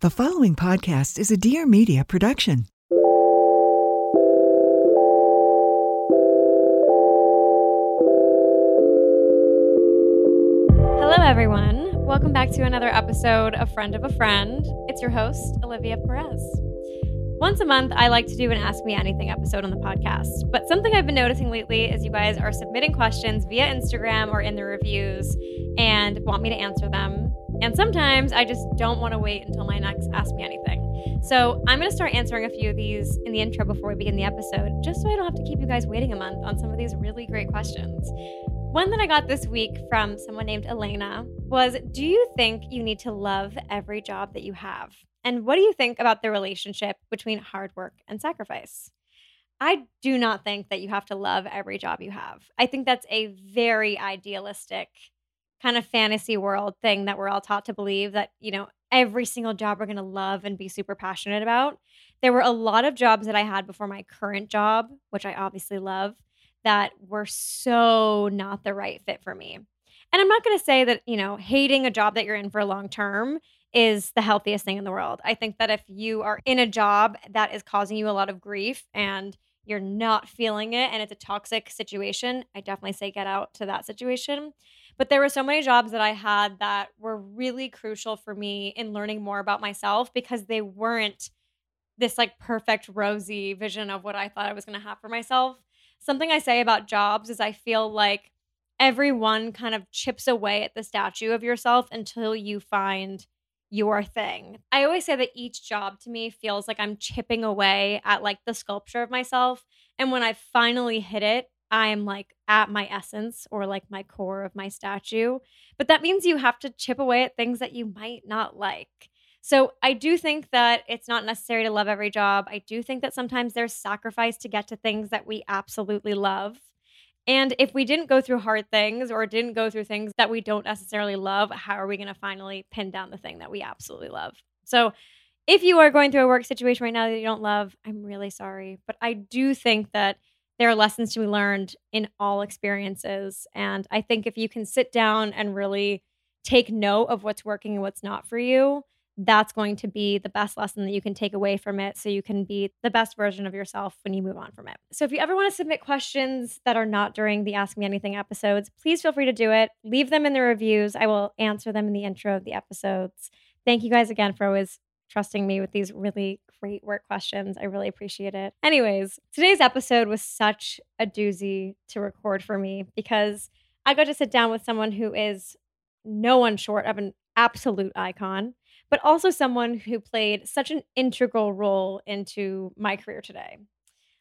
The following podcast is a Dear Media production. Hello, everyone. Welcome back to another episode of Friend of a Friend. It's your host, Olivia Perez. Once a month, I like to do an Ask Me Anything episode on the podcast. But something I've been noticing lately is you guys are submitting questions via Instagram or in the reviews and want me to answer them. And sometimes I just don't want to wait until my next Ask Me Anything. So I'm going to start answering a few of these in the intro before we begin the episode, just so I don't have to keep you guys waiting a month on some of these really great questions. One that I got this week from someone named Elena was Do you think you need to love every job that you have? And what do you think about the relationship between hard work and sacrifice? I do not think that you have to love every job you have. I think that's a very idealistic kind of fantasy world thing that we're all taught to believe that, you know, every single job we're going to love and be super passionate about. There were a lot of jobs that I had before my current job, which I obviously love, that were so not the right fit for me. And I'm not going to say that, you know, hating a job that you're in for a long term is the healthiest thing in the world. I think that if you are in a job that is causing you a lot of grief and you're not feeling it and it's a toxic situation, I definitely say get out to that situation. But there were so many jobs that I had that were really crucial for me in learning more about myself because they weren't this like perfect rosy vision of what I thought I was going to have for myself something I say about jobs is I feel like everyone kind of chips away at the statue of yourself until you find your thing. I always say that each job to me feels like I'm chipping away at like the sculpture of myself. And when I finally hit it, I am like at my essence or like my core of my statue. But that means you have to chip away at things that you might not like. So I do think that it's not necessary to love every job. I do think that sometimes there's sacrifice to get to things that we absolutely love. And if we didn't go through hard things or didn't go through things that we don't necessarily love, how are we going to finally pin down the thing that we absolutely love? So if you are going through a work situation right now that you don't love, I'm really sorry. But I do think that there are lessons to be learned in all experiences. And I think if you can sit down and really take note of what's working and what's not for you, that's going to be the best lesson that you can take away from it so you can be the best version of yourself when you move on from it. So if you ever want to submit questions that are not during the Ask Me Anything episodes, please feel free to do it. Leave them in the reviews. I will answer them in the intro of the episodes. Thank you guys again for always trusting me with these really great work questions. I really appreciate it. Anyways, today's episode was such a doozy to record for me because I got to sit down with someone who is no one short of an absolute icon but also someone who played such an integral role into my career today.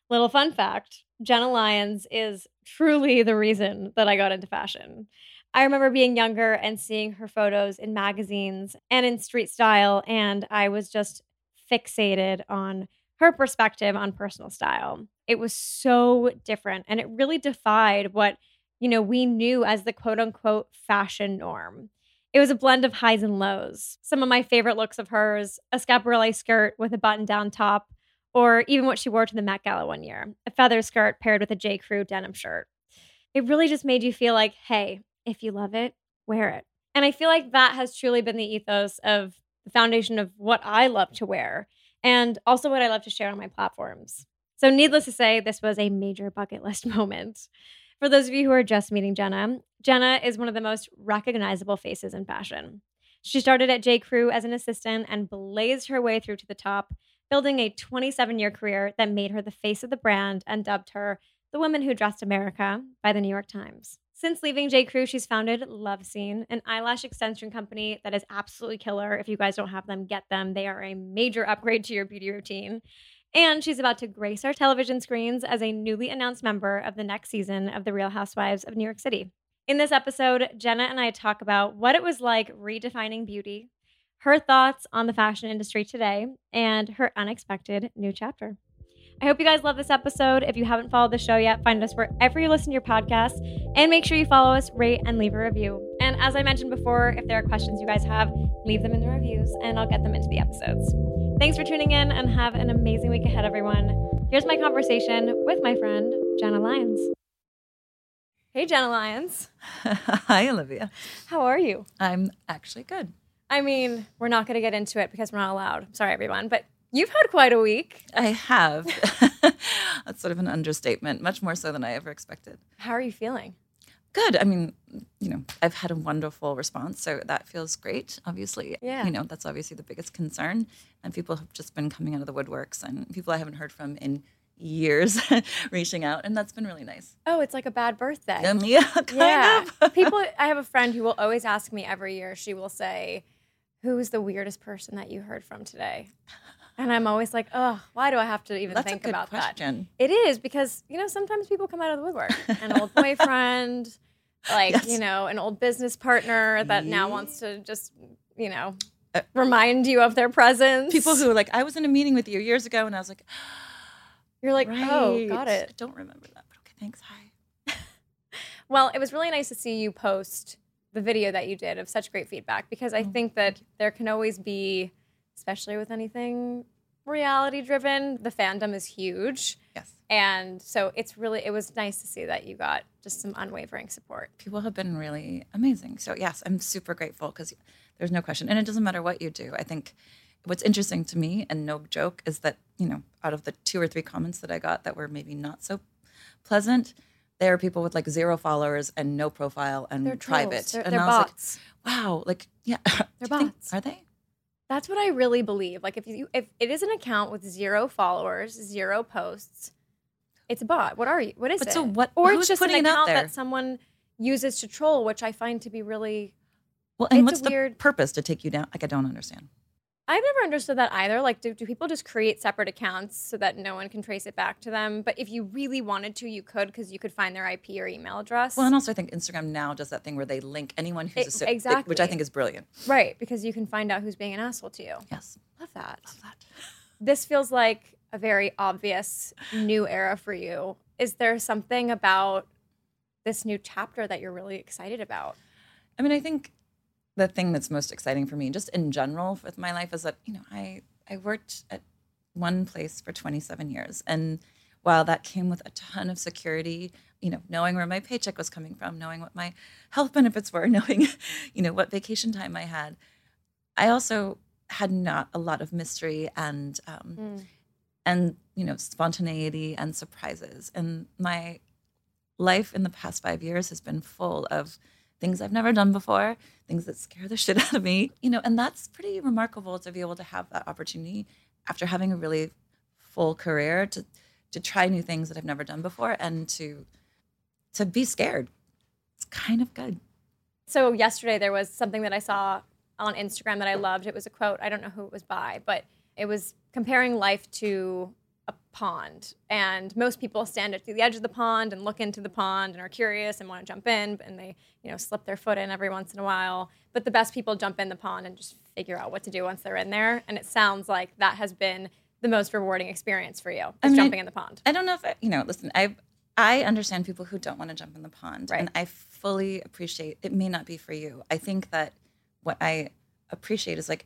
Little fun fact Jenna Lyons is truly the reason that I got into fashion. I remember being younger and seeing her photos in magazines and in street style, and I was just fixated on her perspective on personal style. It was so different and it really defied what, you know, we knew as the quote unquote fashion norm. It was a blend of highs and lows. Some of my favorite looks of hers a Schiaparelli skirt with a button down top, or even what she wore to the Met Gala one year a feather skirt paired with a J. Crew denim shirt. It really just made you feel like, hey, if you love it, wear it. And I feel like that has truly been the ethos of the foundation of what I love to wear and also what I love to share on my platforms. So, needless to say, this was a major bucket list moment. For those of you who are just meeting Jenna, Jenna is one of the most recognizable faces in fashion. She started at J. Crew as an assistant and blazed her way through to the top, building a 27 year career that made her the face of the brand and dubbed her the woman who dressed America by the New York Times. Since leaving J. Crew, she's founded LoveSeen, an eyelash extension company that is absolutely killer. If you guys don't have them, get them. They are a major upgrade to your beauty routine. And she's about to grace our television screens as a newly announced member of the next season of The Real Housewives of New York City. In this episode, Jenna and I talk about what it was like redefining beauty, her thoughts on the fashion industry today, and her unexpected new chapter. I hope you guys love this episode. If you haven't followed the show yet, find us wherever you listen to your podcasts and make sure you follow us, rate, and leave a review. And as I mentioned before, if there are questions you guys have, leave them in the reviews and I'll get them into the episodes. Thanks for tuning in and have an amazing week ahead, everyone. Here's my conversation with my friend, Jenna Lyons. Hey, Jenna Lyons. Hi, Olivia. How are you? I'm actually good. I mean, we're not going to get into it because we're not allowed. Sorry, everyone. But You've had quite a week. I have. That's sort of an understatement, much more so than I ever expected. How are you feeling? Good. I mean, you know, I've had a wonderful response, so that feels great. Obviously, yeah. You know, that's obviously the biggest concern, and people have just been coming out of the woodworks, and people I haven't heard from in years reaching out, and that's been really nice. Oh, it's like a bad birthday. Um, yeah, kind yeah. of. people. I have a friend who will always ask me every year. She will say, "Who is the weirdest person that you heard from today?" And I'm always like, oh, why do I have to even That's think a good about question. that? It is because, you know, sometimes people come out of the woodwork. An old boyfriend, like, Yes. you know, an old business partner that now wants to just, you know, uh, remind you of their presence. People who are like, I was in a meeting with you years ago, and I was like, you're like, oh, got it. I don't remember that, but okay, thanks. Hi. Well, it was really nice to see you post the video that you did of such great feedback because I mm-hmm. think that there can always be, especially with anything reality driven, the fandom is huge. Yes. And so it's really, it was nice to see that you got just some unwavering support. people have been really amazing. So yes, I'm super grateful because there's no question, and it doesn't matter what you do. I think what's interesting to me, and no joke, is that you know, out of the two or three comments that I got that were maybe not so pleasant, there are people with like zero followers and no profile and They're private. They're, and they're I was bots. like, wow, like yeah, They're you think- bots. are they? That's what I really believe. Like if you, if it is an account with zero followers, zero posts, it's a bot. What are you? What is But it? so what- Or it's just putting an account that someone uses to troll, which I find to be really Well, and It's a what's the weird- purpose to take you down? Like I don't understand. I've never understood that either. Like, do, do people just create separate accounts so that no one can trace it back to them? But if you really wanted to, you could because you could find their IP or email address. Well, and also I think Instagram now does that thing where they link anyone who's It- a si- which I think is brilliant. right, because you can find out who's being an asshole to you. Yes, Love that. love that. This feels like a very obvious new era for you. Is there something about this new chapter that you're really excited about? I mean, I think the thing that's most exciting for me, just in general with my life, is that you know I I worked at one place for 27 years, and while that came with a ton of security, you know, knowing where my paycheck was coming from, knowing what my health benefits were, knowing, you know, what vacation time I had, I also had not a lot of mystery and um, and you know spontaneity and surprises, and my life in the past five years has been full of things I've never done before, things that scare the shit out of me, you know, and that's pretty remarkable to be able to have that opportunity after having a really full career to to try new things that I've never done before and to to be scared. It's kind of good. So yesterday there was something that I saw on Instagram that I loved. It was a quote. I don't know who it was by, but it was comparing life to pond. And most people stand at the edge of the pond and look into the pond and are curious and want to jump in, and they, you know, slip their foot in every once in a while. But the best people jump in the pond and just figure out what to do once they're in there. And it sounds like that has been the most rewarding experience for you, I mean, jumping in the pond. I don't know if I, you know. Listen, I I understand people who don't want to jump in the pond, Right. and I fully appreciate. It may not be for you. I think that what I appreciate is like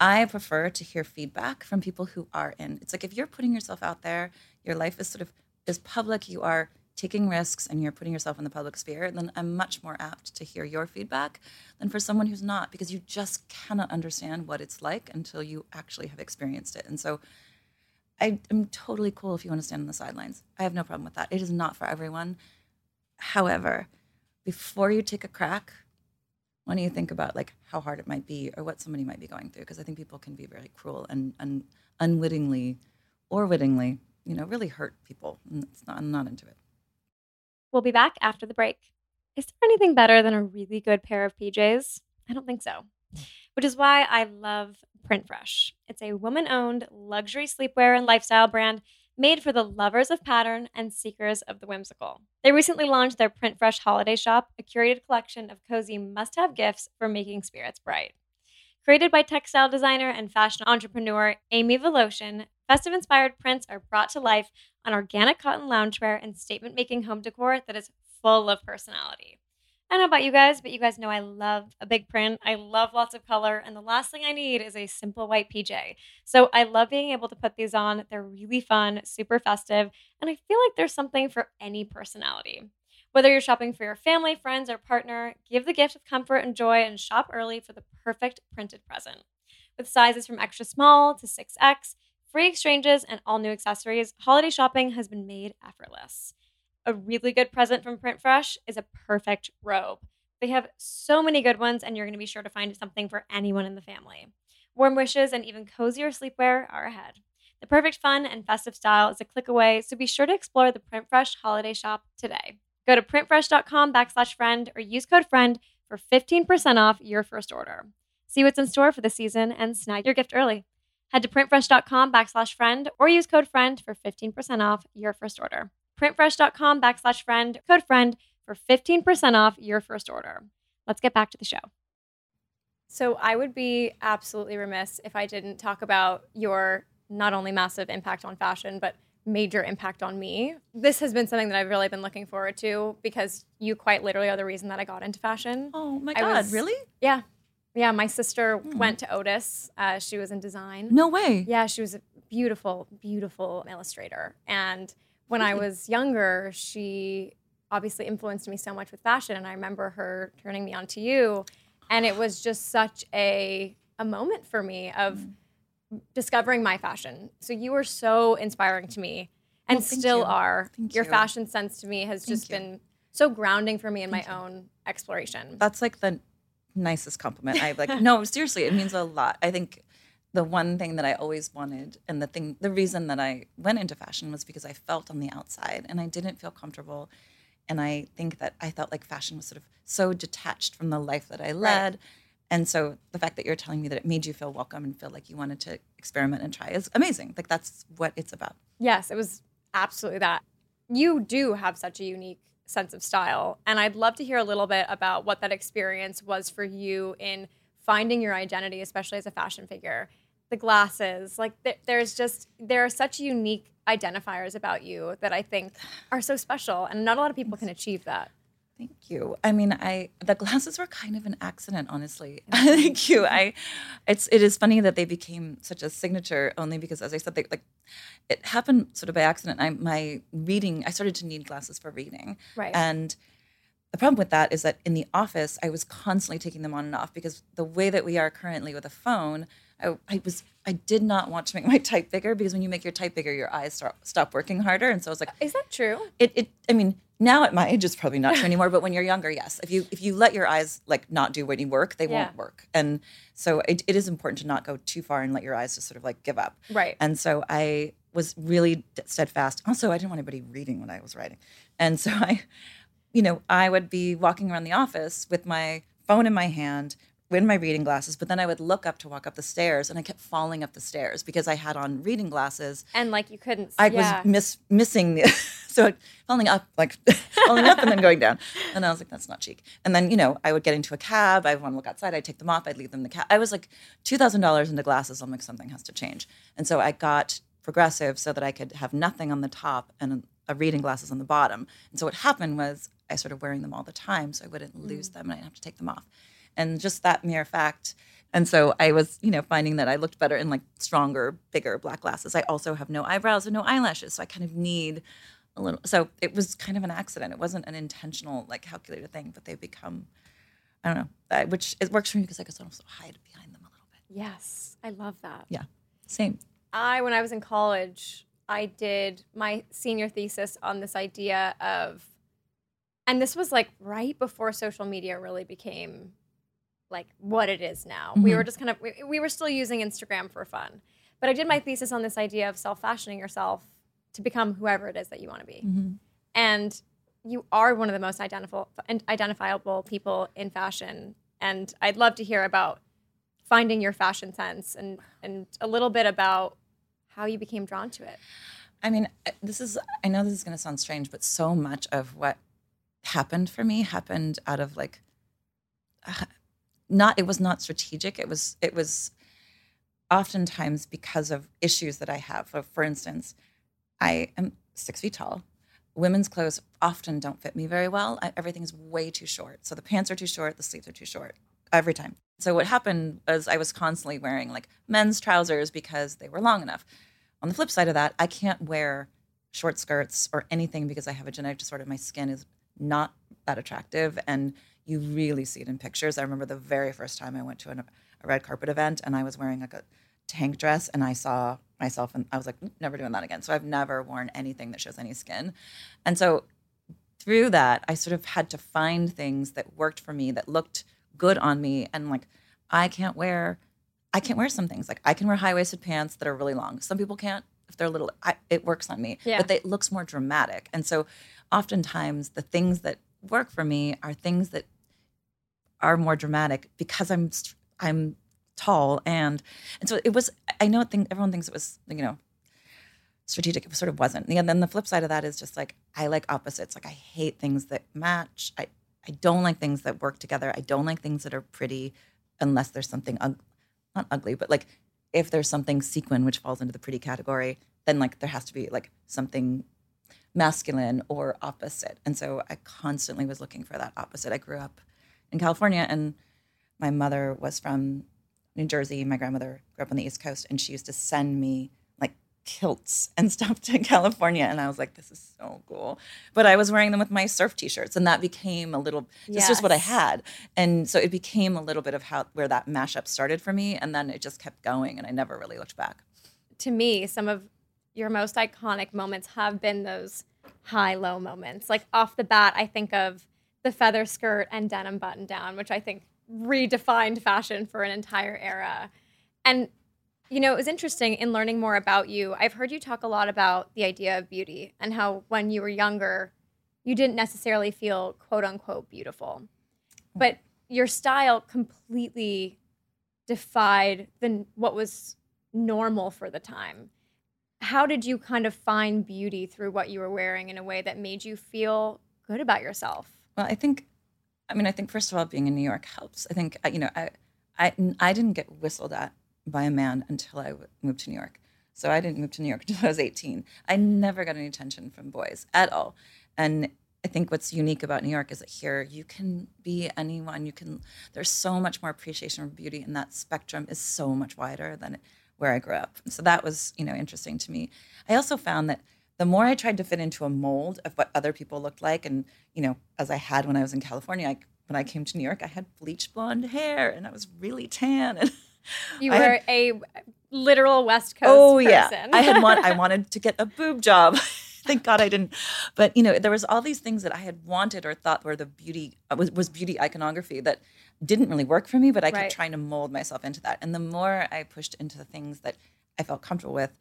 I prefer to hear feedback from people who are in. It's like if you're putting yourself out there, your life is sort of is public. You are taking risks and you're putting yourself in the public sphere. Then I'm much more apt to hear your feedback than for someone who's not, because you just cannot understand what it's like until you actually have experienced it. And so I am totally cool if you want to stand on the sidelines. I have no problem with that. It is not for everyone. However, before you take a crack, when you think about like how hard it might be or what somebody might be going through because i think people can be very cruel and, and unwittingly or wittingly you know really hurt people and it's not, i'm not into it We'll be back after the break. Is there anything better than a really good pair of PJs? I don't think so. Which is why I love Printfresh. It's a woman owned luxury sleepwear and lifestyle brand made for the lovers of pattern and seekers of the whimsical. They recently launched their Printfresh holiday shop, a curated collection of cozy must have gifts for making spirits bright. Created by textile designer and fashion entrepreneur Amy Voloshin, festive inspired prints are brought to life on organic cotton loungewear and statement making home decor that is full of personality. I don't know about you guys, but you guys know I love a big print. I love lots of color, and the last thing I need is a simple white PJ. So I love being able to put these on. They're really fun, super festive, and I feel like there's something for any personality. Whether you're shopping for your family, friends, or partner, give the gift of comfort and joy and shop early for the perfect printed present. With sizes from extra small to 6X, free exchanges, and all new accessories, holiday shopping has been made effortless. A really good present from Printfresh is a perfect robe. They have so many good ones, and you're going to be sure to find something for anyone in the family. Warm wishes and even cozier sleepwear are ahead. The perfect fun and festive style is a click away, so be sure to explore the Printfresh holiday shop today. Go to printfresh.com backslash friend or use code friend for 15% off your first order. See what's in store for the season and snag your gift early. Head to printfresh.com backslash friend or use code friend for 15% off your first order. Printfresh.com backslash friend, code friend for 15% off your first order. Let's get back to the show. So, I would be absolutely remiss if I didn't talk about your not only massive impact on fashion, but major impact on me. This has been something that I've really been looking forward to because you quite literally are the reason that I got into fashion. oh my I god was- really Yeah. Yeah. My sister Hmm. went to Otis. Uh, she was in design. no way Yeah, she was a beautiful, beautiful illustrator. And when I was younger, she obviously influenced me so much with fashion. And I remember her turning me on to you. And it was just such a, a moment for me of Mm. discovering my fashion. So you were so inspiring to me and Well, still you. are. Thank Your you. fashion sense to me has Thank just you. been so grounding for me in Thank my own exploration. That's like the nicest compliment I've like. no, seriously, it means a lot. I think the one thing that I always wanted, and the thing, the reason that I went into fashion was because I felt on the outside and I didn't feel comfortable. And I think that I felt like fashion was sort of so detached from the life that I led. And so the fact that you're telling me that it made you feel welcome and feel like you wanted to experiment and try is amazing. Like that's what it's about. Yes, it was absolutely that. You do have such a unique sense of style. And I'd love to hear a little bit about what that experience was for you in finding your identity, especially as a fashion figure. The glasses, like th- there's just, there are such unique identifiers about you that I think are so special. And not a lot of people can achieve that. Thank you. I mean, I the glasses were kind of an accident, honestly. Thank you. I, it's it is funny that they became such a signature only because, as I said, they like it happened sort of by accident. I my reading, I started to need glasses for reading, Right. and the problem with that is that in the office, I was constantly taking them on and off because the way that we are currently with a phone, I, I was I did not want to make my type bigger because when you make your type bigger, your eyes start stop working harder, and so I was like, Is that true? it, it i mean now at my age it's probably not true anymore but when you're younger yes if you if you let your eyes like not do any work they Yeah. won't work and so it, it is important to not go too far and let your eyes just sort of like give up Right. and so i was really steadfast also i didn't want anybody reading what i was writing and so i you know i would be walking around the office with my phone in my hand in my reading glasses but then i would look up to walk up the stairs and i kept falling up the stairs because i had on reading glasses And like you couldn't. See I yeah. was miss missing the so falling up like falling up and then going down, and I was like, that's not cheek. And then you know I would get into a cab. I want to look outside. I'd take them off. I'd leave them in the cab. I was like two thousand dollars into glasses. I'm like something has to change, and so I got progressive so that I could have nothing on the top and a reading glasses on the bottom. And so what happened was I started wearing them all the time, so I wouldn't lose mm. them and I didn't have to take them off. And just that mere fact. And so I was, you know, finding that I looked better in like stronger, bigger black glasses. I also have no eyebrows and no eyelashes, so I kind of need a little. So it was kind of an accident. It wasn't an intentional, like calculated thing, but they've become, I don't know, which it works for me because I can also hide behind them a little bit. Yes. I love that. Yeah, same. I, when I was in college, I did my senior thesis on this idea of, and this was like right before social media really became like what it is now. We mm-hmm. were just kind of we, we were still using Instagram for fun. But I did my thesis on this idea of self-fashioning yourself to become whoever it is that you want to be. Mm-hmm. And you are one of the most identifiable identifiable people in fashion and I'd love to hear about finding your fashion sense and and a little bit about how you became drawn to it. I mean, this is, I know this is going to sound strange, but so much of what happened for me happened out of like, not, it was not strategic. It was, it was oftentimes because of issues that I have. For, for instance, I am six feet tall. Women's clothes often don't fit me very well. I, everything's way too short. So the pants are too short, the sleeves are too short every time. So what happened was I was constantly wearing like men's trousers because they were long enough. On the flip side of that, I can't wear short skirts or anything because I have a genetic disorder. My skin is not that attractive, and you really see it in pictures. I remember the very first time I went to an, a red carpet event, and I was wearing like a tank dress, and I saw myself, and I was like, "Mm, never doing that again. So I've never worn anything that shows any skin, and so through that, I sort of had to find things that worked for me that looked good on me, and like I can't wear I can't wear some things. Like I can wear high waisted pants that are really long. Some people can't if they're little. I, it works on me, Yeah. but they, it looks more dramatic. And so, oftentimes, the things that work for me are things that are more dramatic because I'm I'm tall and and so it was. I know think everyone thinks it was you know strategic. It sort of wasn't. And then the flip side of that is just like I like opposites. Like I hate things that match. I I don't like things that work together. I don't like things that are pretty unless there's something ug- not ugly, but like if there's something sequin which falls into the pretty category, then like there has to be like something masculine or opposite. And so I constantly was looking for that opposite. I grew up in California and my mother was from New Jersey. My grandmother grew up on the East Coast and she used to send me like kilts and stuff to California. And I was like, this is so cool. But I was wearing them with my surf t-shirts and that became a little, this is what I had. And so it became a little bit of how, where that mashup started for me. And then it just kept going and I never really looked back. To me, some of your most iconic moments have been those high low moments. Like off the bat, I think of the feather skirt and denim button down, which I think redefined fashion for an entire era. And you know, it was interesting in learning more about you. I've heard you talk a lot about the idea of beauty and how when you were younger, you didn't necessarily feel quote unquote beautiful. But your style completely defied the what was normal for the time. How did you kind of find beauty through what you were wearing in a way that made you feel good about yourself? Well, I think, I mean, I think first of all, being in New York helps. I think, uh, you know, I, I, I didn't get whistled at by a man until I moved to New York. So I didn't move to New York until I was 18. I never got any attention from boys at all. And I think what's unique about New York is that here you can be anyone. You can, there's so much more appreciation for beauty, and that spectrum is so much wider than where I grew up. So that was, you know, interesting to me. I also found that the more I tried to fit into a mold of what other people looked like, and you know, as I had when I was in California, I, when I came to New York, I had bleached blonde hair and I was really tan. And You I were had- a literal West Coast oh person. yeah, I had want, I wanted to get a boob job. Thank God I didn't. But you know, there was all these things that I had wanted or thought were the beauty was, was beauty iconography that didn't really work for me. But I kept Right. trying to mold myself into that. And the more I pushed into the things that I felt comfortable with,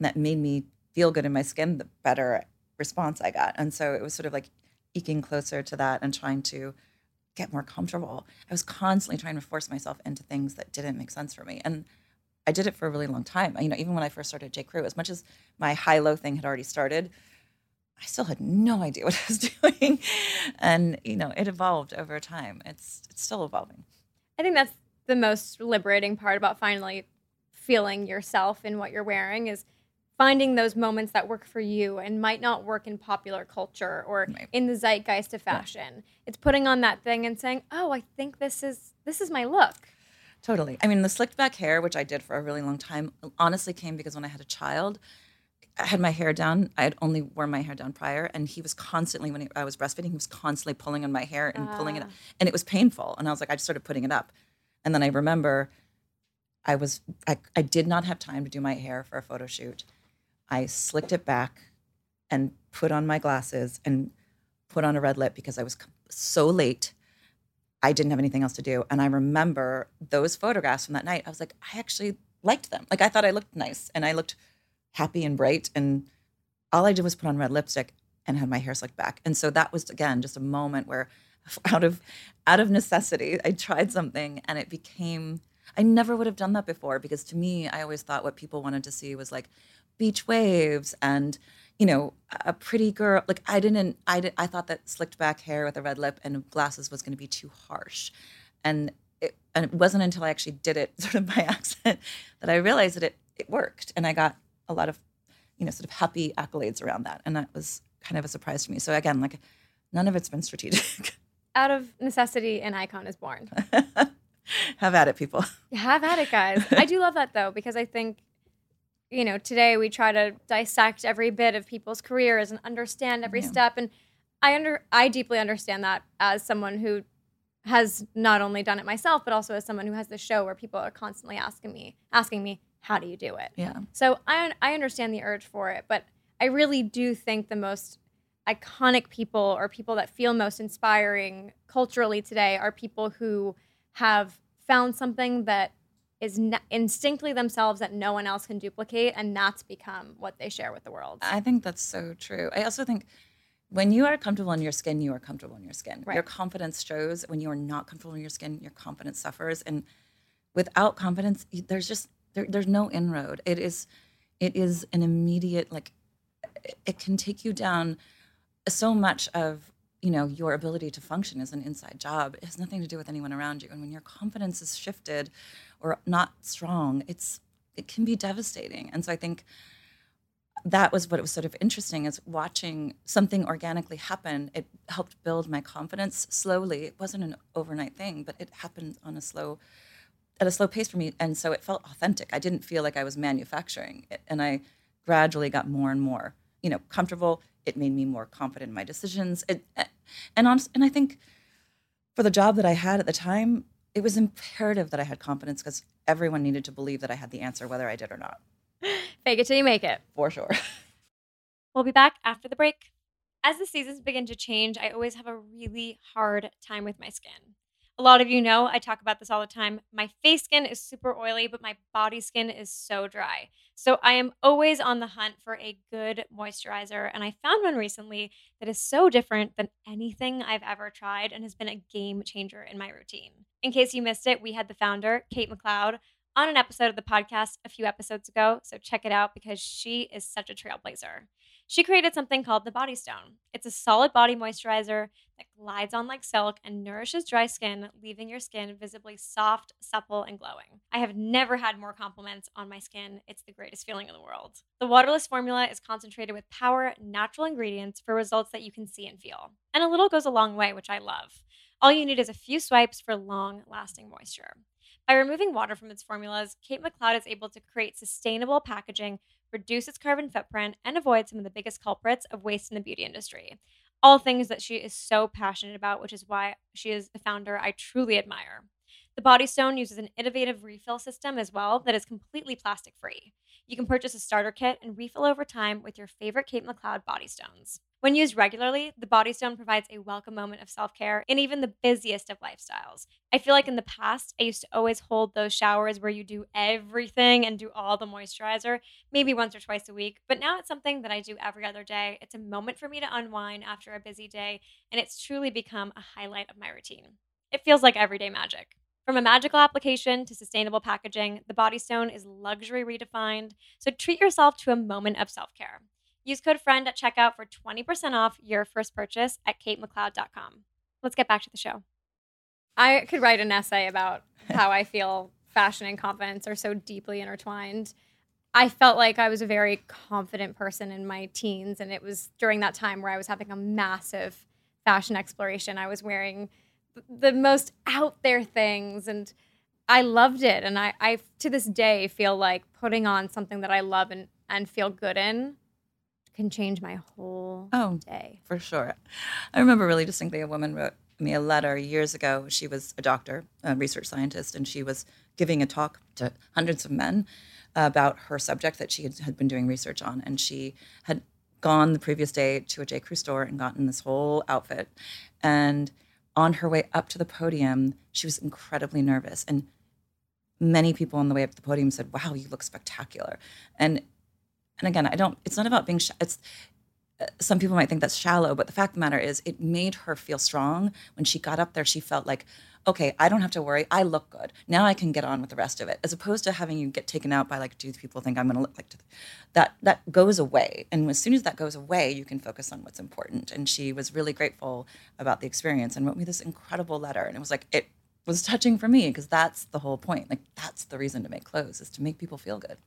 that made me feel good in my skin, the better response I got. And so it was sort of like eking closer to that and trying to get more comfortable. I was constantly trying to force myself into things that didn't make sense for me. And I did it for a really long time. You know, even when I first started J. Crew, as much as my high-low thing had already started, I still had no idea what I was doing. And, you know, it evolved over time. It's it's still evolving. I think that's the most liberating part about finally feeling yourself in what you're wearing is finding those moments that work for you and might not work in popular culture or Right. in the zeitgeist of fashion. It's putting on that thing and saying, "Oh, I think this is this is my look." Totally. I mean, the slicked back hair, which I did for a really long time, honestly came because when I had a child, I had my hair down. I had only worn my hair down prior, and he was constantly when he, I was breastfeeding, he was constantly pulling on my hair and pulling it, ah. up. and it was painful. And I was like, I just started putting it up, and then I remember, I was I, I did not have time to do my hair for a photo shoot. I slicked it back, and put on my glasses and put on a red lip because I was so late I didn't have anything else to do. And I remember those photographs from that night. I was like, I actually liked them. Like I thought I looked nice and I looked happy and bright. And all I did was put on red lipstick and had my hair slicked back. And so that was again just a moment where out of out of necessity, I tried something and it became I never would have done that before because to me, I always thought what people wanted to see was like beach waves and you know a pretty girl. Like I didn't, I did, I thought that slicked back hair with a red lip and glasses was going to be too harsh, and it, and it wasn't until I actually did it sort of by accident that I realized that it it worked, and I got a lot of you know sort of happy accolades around that, and that was kind of a surprise to me. So again, like none of it's been strategic. Out of necessity, an icon is born. Have at it, people. Have at it, guys. I do love that though, because I think, you know, today we try to dissect every bit of people's careers and understand every Yeah. step. And I under I deeply understand that as someone who has not only done it myself, but also as someone who has this show where people are constantly asking me, asking me, how do you do it? Yeah. So I I understand the urge for it, but I really do think the most iconic people or people that feel most inspiring culturally today are people who have found something that is n- instinctively themselves that no one else can duplicate and that's become what they share with the world. I think that's so true. I also think when you are comfortable in your skin, you are comfortable in your skin. Right. Your confidence shows. When you are not comfortable in your skin, your confidence suffers. And without confidence, there's just there, there's no inroad. It is it is an immediate like it- can take you down so much of you know your ability to function as an inside job. It has nothing to do with anyone around you. And when your confidence is shifted or not strong it's it can be devastating. And so i think that was what it was sort of interesting is watching something organically happen. It helped build my confidence slowly. It wasn't an overnight thing but it happened on a slow at a slow pace for me and so it felt authentic i didn't feel like i was manufacturing it and i gradually got more and more you know comfortable it made me more confident in my decisions it, eh, and honest, and i think for the job that i had at the time it was imperative that i had confidence because everyone needed to believe that i had the answer whether i did or not Fake it till you make it. for sure We'll be back after the break. As the seasons begin to change, I always have a really hard time with my skin. A lot of you know I talk about this all the time. My face skin is super oily, but my body skin is so dry. So I am always on the hunt for a good moisturizer, and I found one recently that is so different than anything I've ever tried and has been a game changer in my routine. In case you missed it, we had the founder, Kate McLeod, on an episode of the podcast a few episodes ago, so check it out because she is such a trailblazer. She created something called the Body Stone. It's a solid body moisturizer that glides on like silk and nourishes dry skin, leaving your skin visibly soft, supple, and glowing. I have never had more compliments on my skin. It's the greatest feeling in the world. The waterless formula is concentrated with power, natural ingredients for results that you can see and feel. And a little goes a long way, which I love. All you need is a few swipes for long lasting moisture. By removing water from its formulas, Kate McLeod is able to create sustainable packaging, reduce its carbon footprint, and avoid some of the biggest culprits of waste in the beauty industry. All things that she is so passionate about, which is why she is the founder I truly admire. The Body Stone uses an innovative refill system as well that is completely plastic free. You can purchase a starter kit and refill over time with your favorite Kate McLeod body stones. When used regularly, the Body Stone provides a welcome moment of self care in even the busiest of lifestyles. I feel like in the past, I used to always hold those showers where you do everything and do all the moisturizer, maybe once or twice a week. But now it's something that I do every other day. It's a moment for me to unwind after a busy day, and it's truly become a highlight of my routine. It feels like everyday magic. From a magical application to sustainable packaging, the Body Stone is luxury redefined. So treat yourself to a moment of self care. Use code FRIEND at checkout for 20% off your first purchase at katemcleod.com. Let's get back to the show. I could write an essay about how I feel fashion and confidence are so deeply intertwined. I felt like I was a very confident person in my teens, and it was during that time where I was having a massive fashion exploration. I was wearing the most out there things, and I loved it. And I, I to this day feel like putting on something that I love and, and feel good in can change my whole Oh. day. for sure. I remember really distinctly a woman wrote me a letter years ago. She was a doctor, a research scientist, and she was giving a talk to hundreds of men about her subject that she had, had been doing research on. And she had gone the previous day to a J. Crew store and gotten this whole outfit. And on her way up to the podium, she was incredibly nervous. And many people on the way up to the podium said, "Wow, you look spectacular." And and again, I don't. It's not about being. Sh- it's uh, some people might think that's shallow, but the fact of the matter is, it made her feel strong. When she got up there, she felt like, okay, I don't have to worry. I look good. Now I can get on with the rest of it. As opposed to having you get taken out by like, do people think I'm going to look like that? That goes away, and as soon as that goes away, you can focus on what's important. And she was really grateful about the experience and wrote me this incredible letter. And it was like it was touching for me because that's the whole point. Like that's the reason to make clothes is to make people feel good.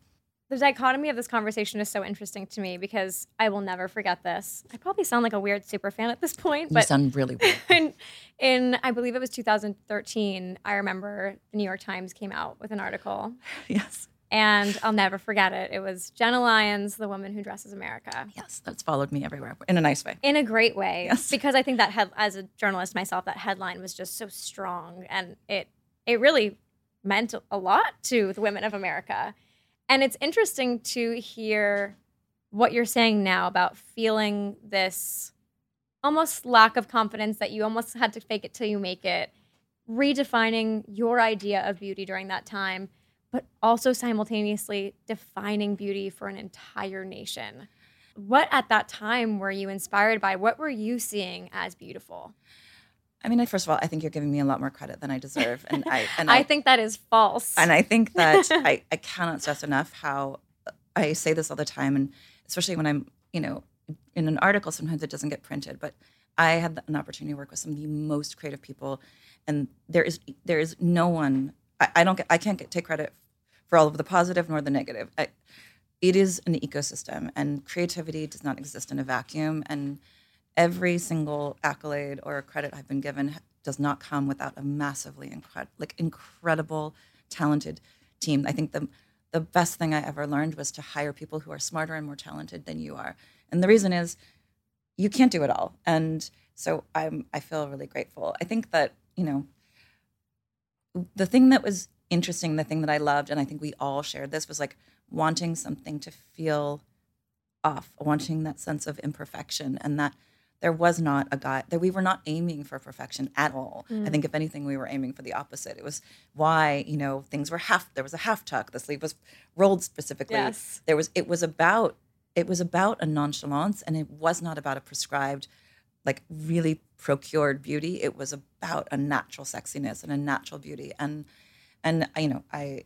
The dichotomy of this conversation is so interesting to me because I will never forget this. I probably sound like a weird super fan at this point, but You sound really weird. in, in I believe it was 2013, I remember the New York Times came out with an article, yes. and I'll never forget it. It was Jenna Lyons, the woman who dresses America. Yes, that's followed me everywhere in a nice way. in a great way Yes. because i think that head, as a journalist myself that headline was just so strong and it it really meant a lot to the women of america and it's interesting to hear what you're saying now about feeling this almost lack of confidence that you almost had to fake it till you make it redefining your idea of beauty during that time but also simultaneously defining beauty for an entire nation what at that time were you inspired by? What were you seeing as beautiful? I mean, I, first of all, I think you're giving me a lot more credit than I deserve, and I and I, think that is false. and I think that I, I cannot stress enough how uh, I say this all the time, and especially when I'm, you know, in an article, sometimes it doesn't get printed, but I had an opportunity to work with some of the most creative people, and there is there is no one I, I don't get I can't get, take credit for all of the positive nor the negative. I, it is an ecosystem, and creativity does not exist in a vacuum, and every single accolade or credit I've been given does not come without a massively incredible, like incredible, talented team. I think the the best thing I ever learned was to hire people who are smarter and more talented than you are. And the reason is you can't do it all. And so I'm I feel really grateful. I think that, you know, the thing that was interesting, the thing that I loved, and I think we all shared this was like wanting something to feel off, wanting that sense of imperfection and that there was not a guy that we were not aiming for perfection at all. I mm. think if anything, we were aiming for the opposite. It was why, you know, things were half there was a half tuck, the sleeve was rolled specifically. Yes. There was it was about it was about a nonchalance and it was not about a prescribed like really procured beauty. It was about a natural sexiness and a natural beauty. And and you know, I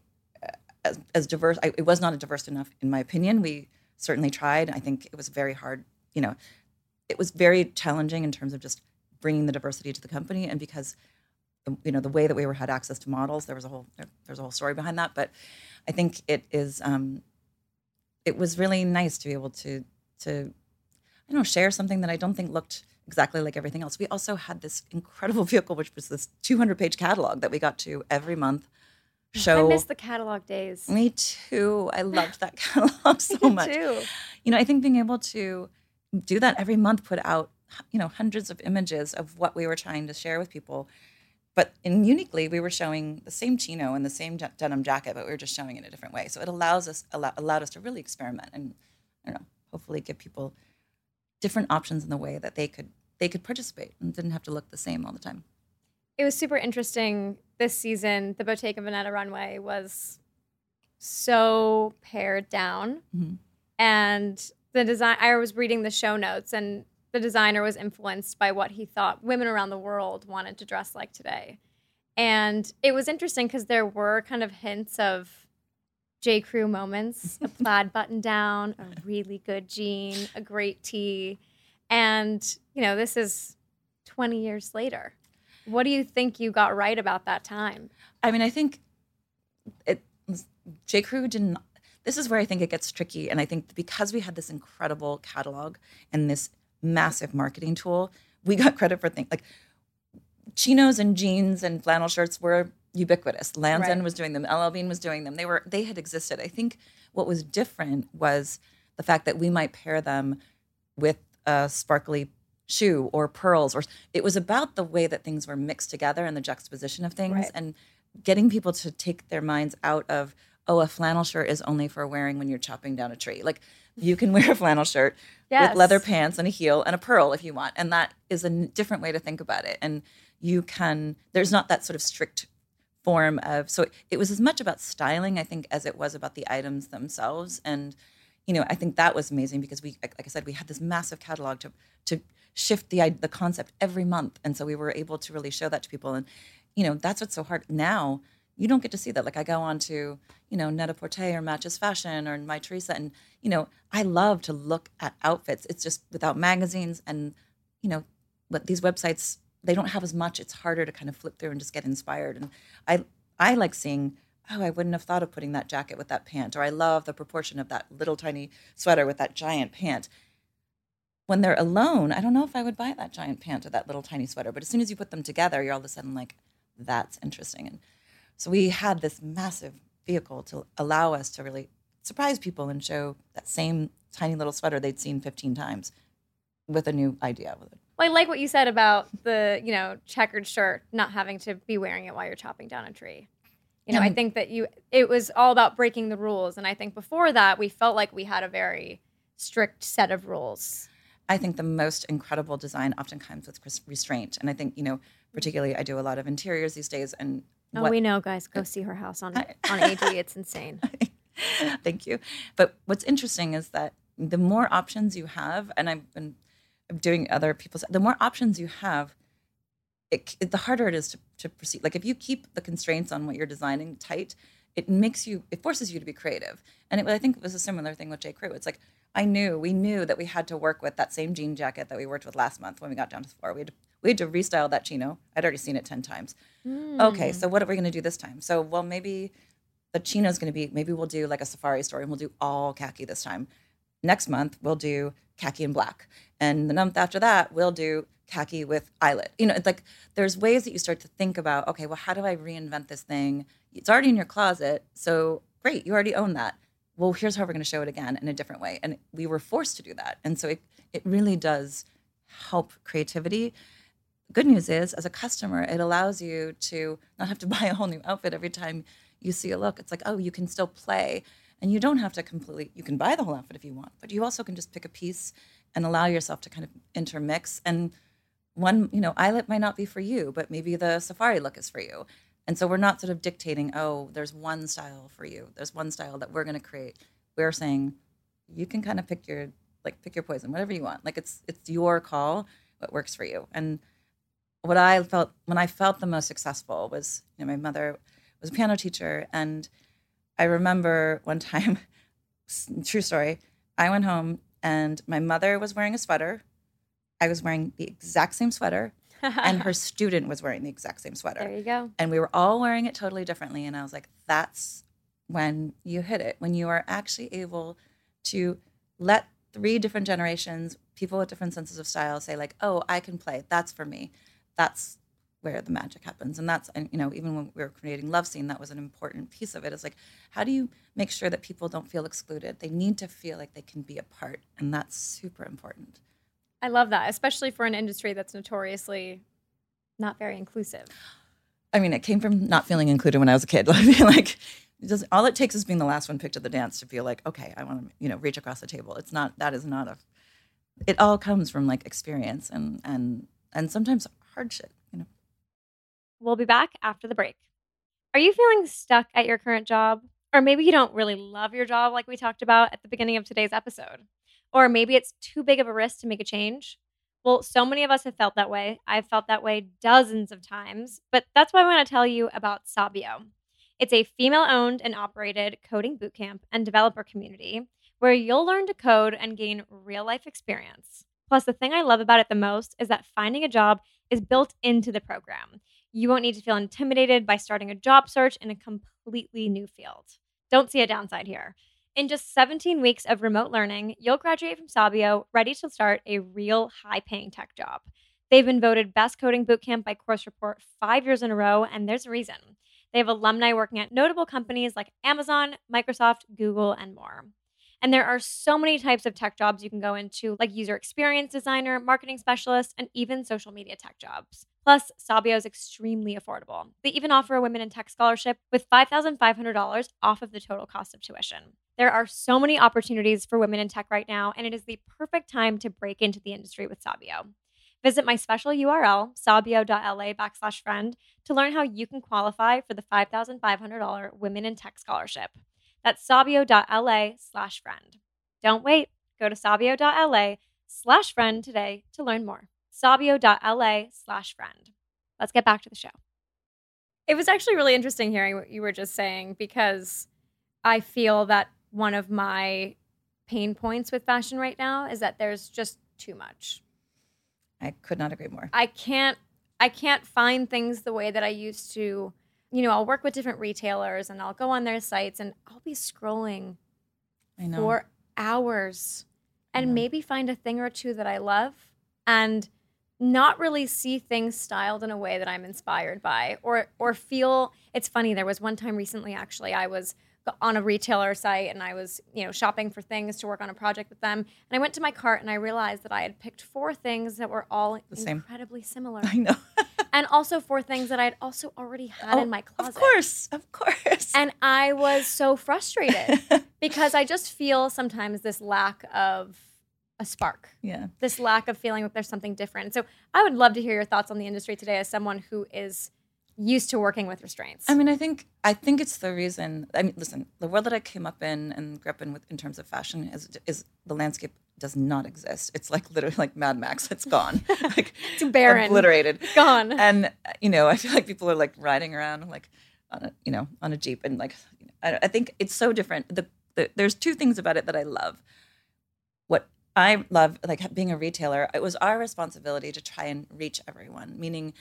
as, as diverse, I, it was not a diverse enough, in my opinion. We certainly tried. I think it was very hard. You know, it was very challenging in terms of just bringing the diversity to the company, and because you know the way that we were had access to models, there was a whole there, there's a whole story behind that. But I think it is. Um, it was really nice to be able to to I don't know share something that I don't think looked exactly like everything else. We also had this incredible vehicle, which was this 200 page catalog that we got to every month show. I miss the catalog days. Me too. I loved that catalog so Me much. too. You know, I think being able to do that every month, put out, you know, hundreds of images of what we were trying to share with people. But in uniquely, we were showing the same chino and the same de- denim jacket, but we were just showing it in a different way. So it allows us allow, allowed us to really experiment and I don't know, hopefully give people different options in the way that they could they could participate and didn't have to look the same all the time. It was super interesting this season. The Bottega Veneta runway was so pared down. Mhm. And the design, I was reading the show notes, and the designer was influenced by what he thought women around the world wanted to dress like today. And it was interesting because there were kind of hints of J. Crew moments a plaid button down, a really good jean, a great tee. And, you know, this is 20 years later. What do you think you got right about that time? I mean, I think it J. Crew didn't. This is where I think it gets tricky, and I think because we had this incredible catalog and this massive marketing tool, we got credit for things like chinos and jeans and flannel shirts were ubiquitous. Lands' End was doing them. LL Bean was doing them. They were they had existed. I think what was different was the fact that we might pair them with a sparkly shoe or pearls or it was about the way that things were mixed together and the juxtaposition of things Right. and getting people to take their minds out of oh a flannel shirt is only for wearing when you're chopping down a tree. Like you can wear a flannel shirt Yes. with leather pants and a heel and a pearl if you want and that is a different way to think about it. And you can there's not that sort of strict form of so it was as much about styling i think as it was about the items themselves. And you know i think that was amazing because we like i said we had this massive catalog to to shift the the concept every month. And so we were able to really show that to people. And you know that's what's so hard now you don't get to see that like i go on to you know net-a-porter or matches fashion or Mytheresa and you know i love to look at outfits it's just without magazines and you know but these websites they don't have as much. It's harder to kind of flip through and just get inspired. And I I like seeing, oh, I wouldn't have thought of putting that jacket with that pant, or I love the proportion of that little tiny sweater with that giant pant. When they're alone, I don't know if I would buy that giant pant or that little tiny sweater. But as soon as you put them together, you're all of a sudden like, that's interesting. And so we had this massive vehicle to allow us to really surprise people and show that same tiny little sweater they'd seen 15 times with a new idea with it. Well, I like what you said about the, you know, checkered shirt not having to be wearing it while you're chopping down a tree. You know, I think that you it was all about breaking the rules and I think before that we felt like we had a very strict set of rules. I think the most incredible design often comes with restraint. And I think, you know, particularly I do a lot of interiors these days and Oh, what, we know, guys. Go see her house on on AD. It's insane. Thank you. But what's interesting is that the more options you have, and I've been doing other people's the more options you have it, it, the harder it is to, to proceed like if you keep the constraints on what you're designing tight it makes you it forces you to be creative and it, i think it was a similar thing with j crew it's like i knew we knew that we had to work with that same jean jacket that we worked with last month when we got down to the floor we had to, we had to restyle that chino i'd already seen it 10 times mm. okay so what are we going to do this time so well maybe the chino is going to be maybe we'll do like a safari story and we'll do all khaki this time next month we'll do khaki and black. And the month after that, we'll do khaki with eyelet. You know, it's like there's ways that you start to think about, okay, well, how do I reinvent this thing? It's already in your closet. So great, you already own that. Well, here's how we're going to show it again in a different way. And we were forced to do that. And so it, it really does help creativity. Good news is, as a customer, it allows you to not have to buy a whole new outfit every time you see a look. It's like, oh, you can still play and you don't have to completely, you can buy the whole outfit if you want, but you also can just pick a piece and allow yourself to kind of intermix. And one, you know, eyelet might not be for you, but maybe the safari look is for you. And so we're not sort of dictating, oh, there's one style for you. There's one style that we're going to create. We're saying you can kind of pick your like pick your poison, whatever you want. Like it's it's your call, what works for you. And what I felt when I felt the most successful was, you know, my mother was a piano teacher and I remember one time, true story, I went home and my mother was wearing a sweater. I was wearing the exact same sweater, and her student was wearing the exact same sweater. There you go. And we were all wearing it totally differently. And I was like, that's when you hit it, when you are actually able to let three different generations, people with different senses of style, say, like, oh, I can play. That's for me. That's where the magic happens and that's and you know even when we were creating LoveSeen that was an important piece of it is like how do you make sure that people don't feel excluded they need to feel like they can be a part and that's super important i love that especially for an industry that's notoriously not very inclusive i mean it came from not feeling included when i was a kid like it does, all it takes is being the last one picked at the dance to feel like okay i want to you know reach across the table it's not that is not a it all comes from like experience and and and sometimes hardship you know We'll be back after the break. Are you feeling stuck at your current job? Or maybe you don't really love your job like we talked about at the beginning of today's episode. Or maybe it's too big of a risk to make a change. Well, so many of us have felt that way. I've felt that way dozens of times, but that's why I want to tell you about Sabio. It's a female owned and operated coding bootcamp and developer community where you'll learn to code and gain real life experience. Plus, the thing I love about it the most is that finding a job is built into the program. You won't need to feel intimidated by starting a job search in a completely new field. Don't see a downside here. In just 17 weeks of remote learning, you'll graduate from Sabio ready to start a real high paying tech job. They've been voted Best Coding Bootcamp by Course Report five years in a row, and there's a reason. They have alumni working at notable companies like Amazon, Microsoft, Google, and more. And there are so many types of tech jobs you can go into, like user experience designer, marketing specialist, and even social media tech jobs. Plus, Sabio is extremely affordable. They even offer a Women in Tech scholarship with $5,500 off of the total cost of tuition. There are so many opportunities for women in tech right now, and it is the perfect time to break into the industry with Sabio. Visit my special URL, sabio.la backslash friend, to learn how you can qualify for the $5,500 Women in Tech Scholarship. That's sabio.la slash friend. Don't wait. Go to sabio.la slash friend today to learn more. sabio.la slash friend. Let's get back to the show. It was actually really interesting hearing what you were just saying because I feel that one of my pain points with fashion right now is that there's just too much. I could not agree more. I can't I can't find things the way that I used to. You know, I'll work with different retailers and I'll go on their sites and I'll be scrolling I know. for hours and maybe find a thing or two that I love and not really see things styled in a way that I'm inspired by or or feel it's funny there was one time recently actually I was on a retailer site and I was, you know, shopping for things to work on a project with them and I went to my cart and I realized that I had picked four things that were all The same. incredibly similar I know. and also four things that I'd also already had Oh, in my closet. Of course. Of course. And I was so frustrated because I just feel sometimes this lack of a spark, yeah. this lack of feeling that there's something different. So I would love to hear your thoughts on the industry today as someone who is used to working with restraints. I mean, I think I think it's the reason. I mean, listen, the world that I came up in and grew up in with in terms of fashion is is the landscape does not exist. It's like literally like Mad Max. It's gone. like It's barren. obliterated, Gone. And you know, I feel like people are like riding around like on a you know on a jeep and like I, I think it's so different. The, the there's two things about it that I love. What I love, like being a retailer, it was our responsibility to try and reach everyone. Meaning,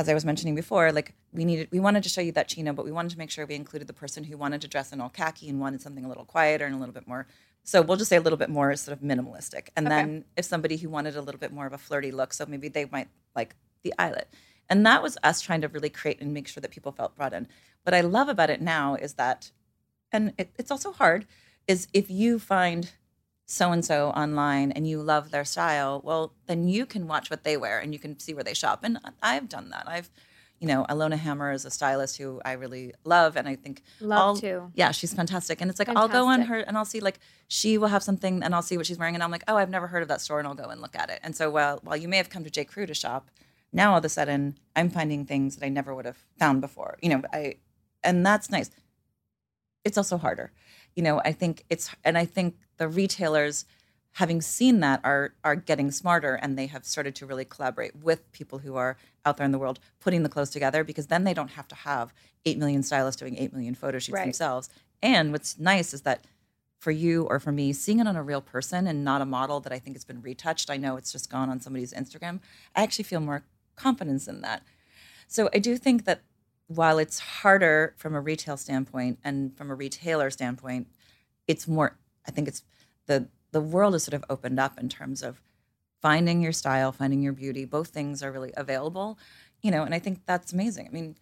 as I was mentioning before, like we needed, we wanted to show you that chino, but we wanted to make sure we included the person who wanted to dress in all khaki and wanted something a little quieter and a little bit more. So we'll just say a little bit more sort of minimalistic. And Okay. then if somebody who wanted a little bit more of a flirty look, so maybe they might like the eyelet. And that was us trying to really create and make sure that people felt brought in. What I love about it now is that, and it, it's also hard, is if you find so and so online and you love their style, well, then you can watch what they wear and you can see where they shop. And I've done that. I've, you know, Alona Hammer is a stylist who I really love, and I think Love I'll- to. Yeah, she's fantastic. And it's like I'll go on her and I'll see like she will have something and I'll see what she's wearing and I'm like, oh, I've never heard of that store, and I'll go and look at it. And so while while you may have come to J Crew to shop, now all of a sudden I'm finding things that I never would have found before. You know, I and that's nice. It's also harder. You know, I think it's and I think the retailers having seen that are are getting smarter and they have started to really collaborate with people who are out there in the world putting the clothes together because then they don't have to have 8 million stylists doing 8 million photo shoots Right. themselves. And what's nice is that for you or for me, seeing it on a real person and not a model that I think has been retouched, I know it's just gone on somebody's Instagram, I actually feel more confidence in that. So I do think that while it's harder from a retail standpoint and from a retailer standpoint, it's more, I think it's the the world has sort of opened up in terms of finding your style, finding your beauty. Both things are really available, you know, and I think that's amazing. I mean,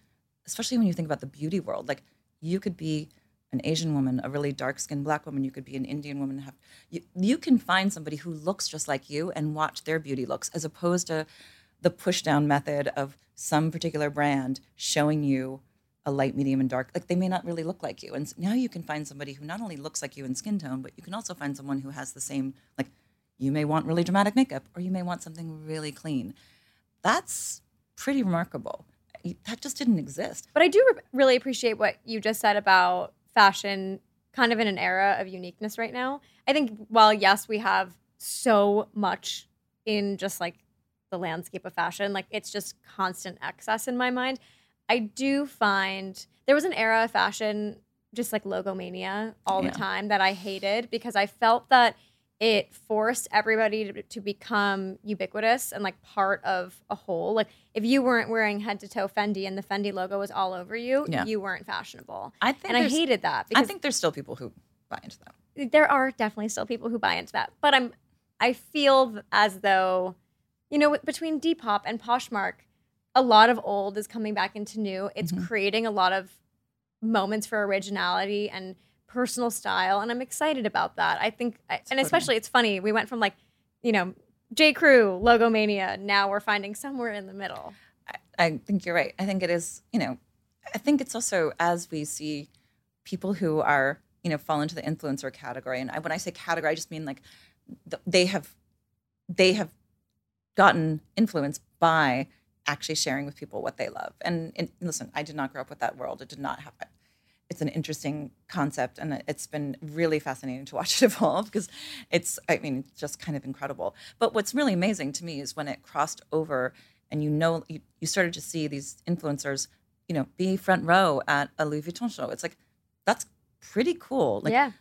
especially when you think about the beauty world, like you could be an Asian woman, a really dark skinned black woman, you could be an Indian woman. Have you, you can find somebody who looks just like you and watch their beauty looks, as opposed to the push down method of some particular brand showing you a light, medium, and dark. Like they may not really look like you. And s- now you can find somebody who not only looks like you in skin tone, but you can also find someone who has the same, like you may want really dramatic makeup or you may want something really clean. That's pretty remarkable. That just didn't exist. But I do re- really appreciate what you just said about fashion kind of in an era of uniqueness right now. I think while yes, we have so much in just like the landscape of fashion, like it's just constant excess in my mind. I do find there was an era of fashion just like logomania all Yeah. the time that I hated because I felt that it forced everybody to, to become ubiquitous and like part of a whole. Like if you weren't wearing head to toe Fendi and the Fendi logo was all over you, Yeah. you weren't fashionable. I think And I hated that I think there's still people who buy into that. there are definitely still people who buy into that. But I'm I feel as though you know between Depop and Poshmark, a lot of old is coming back into new. It's Mhm. creating a lot of moments for originality and personal style, and I'm excited about that. I think, I, and Totally. especially it's funny. We went from like you know J Crew, Logomania. Now we're finding somewhere in the middle. I, I think you're right. I think it is, you know, I think it's also as we see people who are, you know, fall into the influencer category. And I, when I say category, I just mean like th- they have, they have gotten influenced by actually sharing with people what they love. And, and listen, I did not grow up with that world. It did not happen. It's an interesting concept, and it's been really fascinating to watch it evolve because it's, I mean, it's just kind of incredible. But what's really amazing to me is when it crossed over and you know, you, you started to see these influencers, you know, be front row at a Louis Vuitton show. It's like, that's pretty cool. Like, yeah.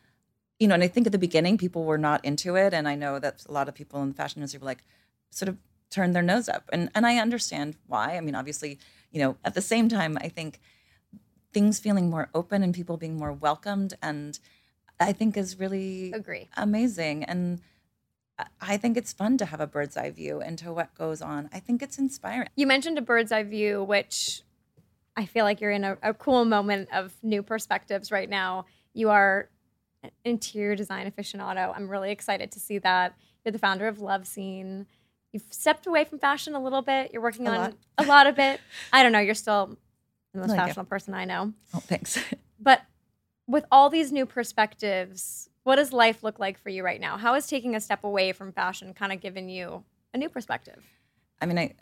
you know, and I think at the beginning people were not into it. And I know that a lot of people in the fashion industry were like, sort of turned their nose up. And and I understand why. I mean, obviously, you know, at the same time, I think things feeling more open and people being more welcomed and I think is really Agree. amazing. And I- think it's fun to have a bird's eye view into what goes on. I think it's inspiring. You mentioned a bird's eye view, which I feel like you're in a, a cool moment of new perspectives right now. You are interior design aficionado. I'm really excited to see that. You're the founder of LoveSeen. You've stepped away from fashion a little bit. You're working A on lot. a lot of it. I don't know. You're still the most you. fashionable person I know. Oh, thanks. But with all these new perspectives, what does life look like for you right now? How is taking a step away from fashion kind of given you a new perspective? I mean, I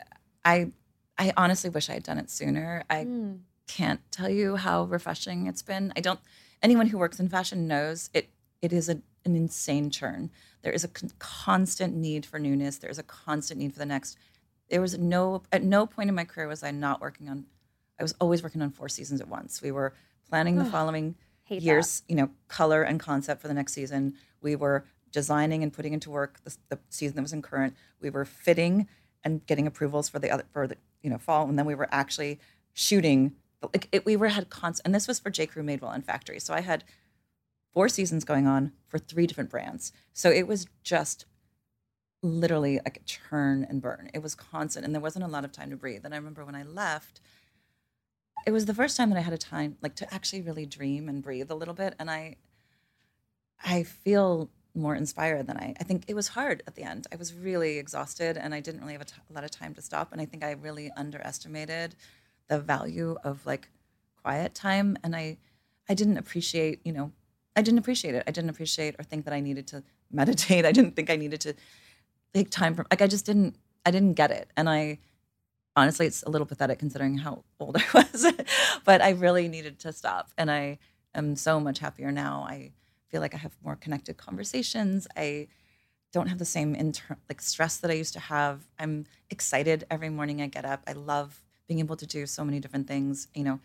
I I honestly wish I had done it sooner. I Mm. can't tell you how refreshing it's been. I don't. Anyone who works in fashion knows it. It is a, an insane churn. There is a con- constant need for newness. There is a constant need for the next. There was no at no point in my career was I not working on. I was always working on four seasons at once. We were planning the following years, you know, color and concept for the next season. We were designing and putting into work the, the season that was in current. We were fitting and getting approvals for the other for the you know fall, and then we were actually shooting. Like it, we were had constant, and this was for J Crew, Madewell, and Factory. So I had four seasons going on for three different brands. So it was just literally like a churn and burn. It was constant, and there wasn't a lot of time to breathe. And I remember when I left, it was the first time that I had a time like to actually really dream and breathe a little bit. And I, I feel more inspired than I. I think it was hard at the end. I was really exhausted, and I didn't really have a, t- a lot of time to stop. And I think I really underestimated the value of like quiet time, and I, I didn't appreciate. You know, I didn't appreciate it. I didn't appreciate or think that I needed to meditate. I didn't think I needed to take time from. Like I just didn't. I didn't get it, and I honestly, it's a little pathetic considering how old I was, but I really needed to stop. And I am so much happier now. I feel like I have more connected conversations. I don't have the same inter- like stress that I used to have. I'm excited every morning I get up. I love being able to do so many different things. You know,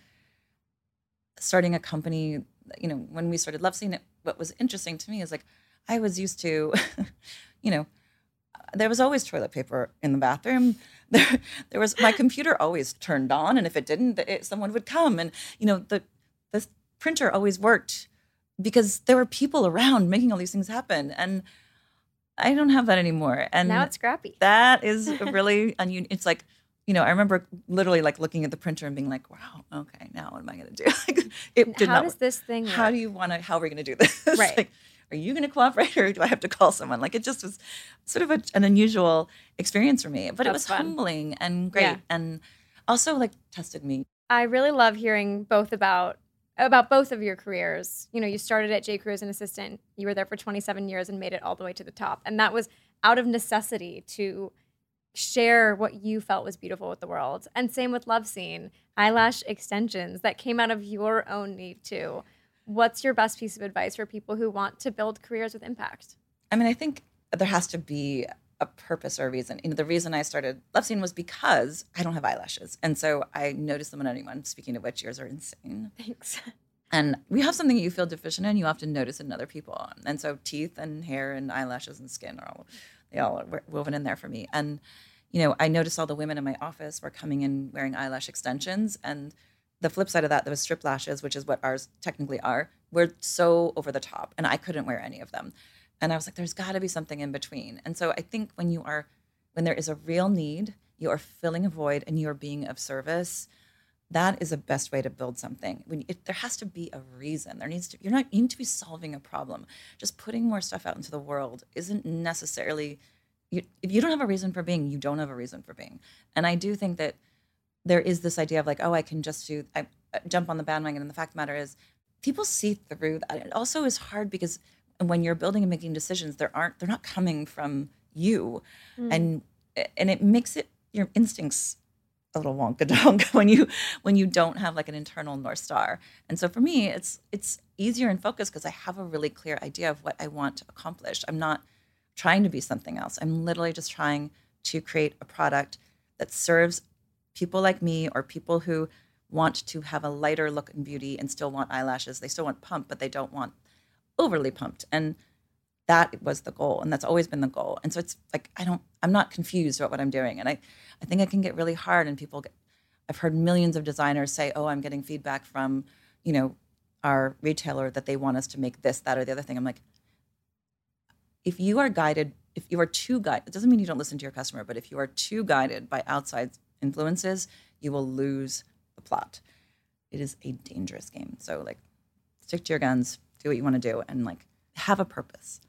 starting a company, you know, when we started LoveSeen, it, what was interesting to me is like I was used to, you know, there was always toilet paper in the bathroom. There, there was my computer always turned on, and if it didn't, it, someone would come. And you know, the the printer always worked because there were people around making all these things happen. And I don't have that anymore. And now it's scrappy. that is really unusual. It's like, you know, I remember literally like looking at the printer and being like, "Wow, okay, now what am I going to do?" like, it did How not does work. this thing How work? do you want to? How are we going to do this? Right. like, are you going to cooperate, or do I have to call someone? Like, it just was sort of a, an unusual experience for me, but it was fun. humbling and great, Yeah. and also like tested me. I really love hearing both about about both of your careers. You know, you started at J. Crew as an assistant. You were there for 27 years and made it all the way to the top. And that was out of necessity to share what you felt was beautiful with the world. And same with LoveSeen, eyelash extensions that came out of your own need too. What's your best piece of advice for people who want to build careers with impact? I mean, I think there has to be a purpose or a reason. You know, the reason I started LoveSeen was because I don't have eyelashes, and so I notice them on anyone. Speaking of which, yours are insane. Thanks. And we have something you feel deficient in, you often notice in other people. And so teeth and hair and eyelashes and skin are all they all are woven in there for me. And you know, I noticed all the women in my office were coming in wearing eyelash extensions and the flip side of that, there was strip lashes, which is what ours technically are, were so over the top, and I couldn't wear any of them. And I was like, there's got to be something in between. And so I think when you are, when there is a real need, you are filling a void and you are being of service. That is the best way to build something. When it, there has to be a reason. There needs to. You're not. You need to be solving a problem. Just putting more stuff out into the world isn't necessarily. You, if you don't have a reason for being, you don't have a reason for being. And I do think that there is this idea of like, oh, I can just do, I I jump on the bandwagon. And the fact of the matter is, people see through that. It also is hard because when you're building and making decisions, there aren't, they're not coming from you. Hmm. And and it makes it your instincts a little wonka donk when you when you don't have like an internal north star. And so for me, it's it's easier and focused because I have a really clear idea of what I want to accomplish. I'm not trying to be something else. I'm literally just trying to create a product that serves people like me or people who want to have a lighter look and beauty and still want eyelashes. They still want pump, but they don't want overly pumped. And that was the goal. And that's always been the goal. And so it's like, I don't, I'm not confused about what I'm doing. And I, I think it can get really hard. And people get, I've heard millions of designers say, oh, I'm getting feedback from, you know, our retailer that they want us to make this, that, or the other thing. I'm like, if you are guided, if you are too guided, it doesn't mean you don't listen to your customer, but if you are too guided by outside influences, you will lose the plot. It is a dangerous game. So like stick to your guns, do what you want to do, and like have a purpose.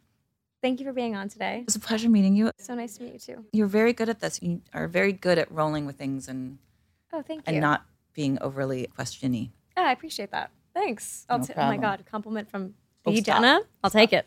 Thank you for being on today. It was a pleasure meeting you. So nice to meet you too. You're very good at this. You are very good at rolling with things and Oh, thank you. and not being overly questiony. Oh, I appreciate that. Thanks. I'll No t- oh my god, compliment from Oh, B stop. Jenna. I'll take it.